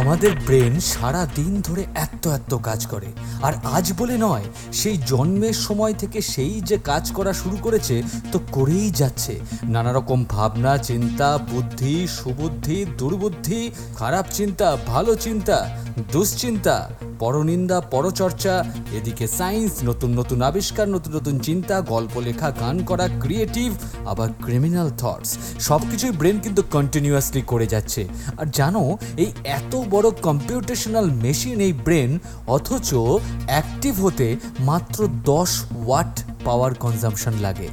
আমাদের ব্রেন সারা দিন ধরে এত এত কাজ করে। আর আজ বলে নয়, সেই জন্মের সময় থেকে সেই যে কাজ করা শুরু করেছে, তো করেই যাচ্ছে। নানা রকম ভাবনা, চিন্তা, বুদ্ধি, সুবুদ্ধি, দুর্বুদ্ধি, খারাপ চিন্তা, ভালো চিন্তা দুশ্চিন্তা, পরনিন্দা, পরচর্চা, এদিকে সায়েন্স, নতুন নতুন আবিষ্কার, নতুন নতুন চিন্তা, গল্প লেখা, গান করা, ক্রিয়েটিভ, আবার ক্রিমিনাল থটস। সব কিছুই ব্রেন কিন্তু কন্টিনিউয়াসলি করে যাচ্ছে। আর জানো, এই এত বড় কম্পিউটেশনাল মেশিন এই ব্রেন, অথচ অ্যাক্টিভ হতে মাত্র দশ ওয়াট পাওয়ার কনজামশন লাগে।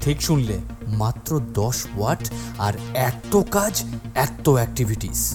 ঠিক শুনলে, মাত্র দশ ওয়াট, আর এত কাজ, এত অ্যাক্টিভিটিস।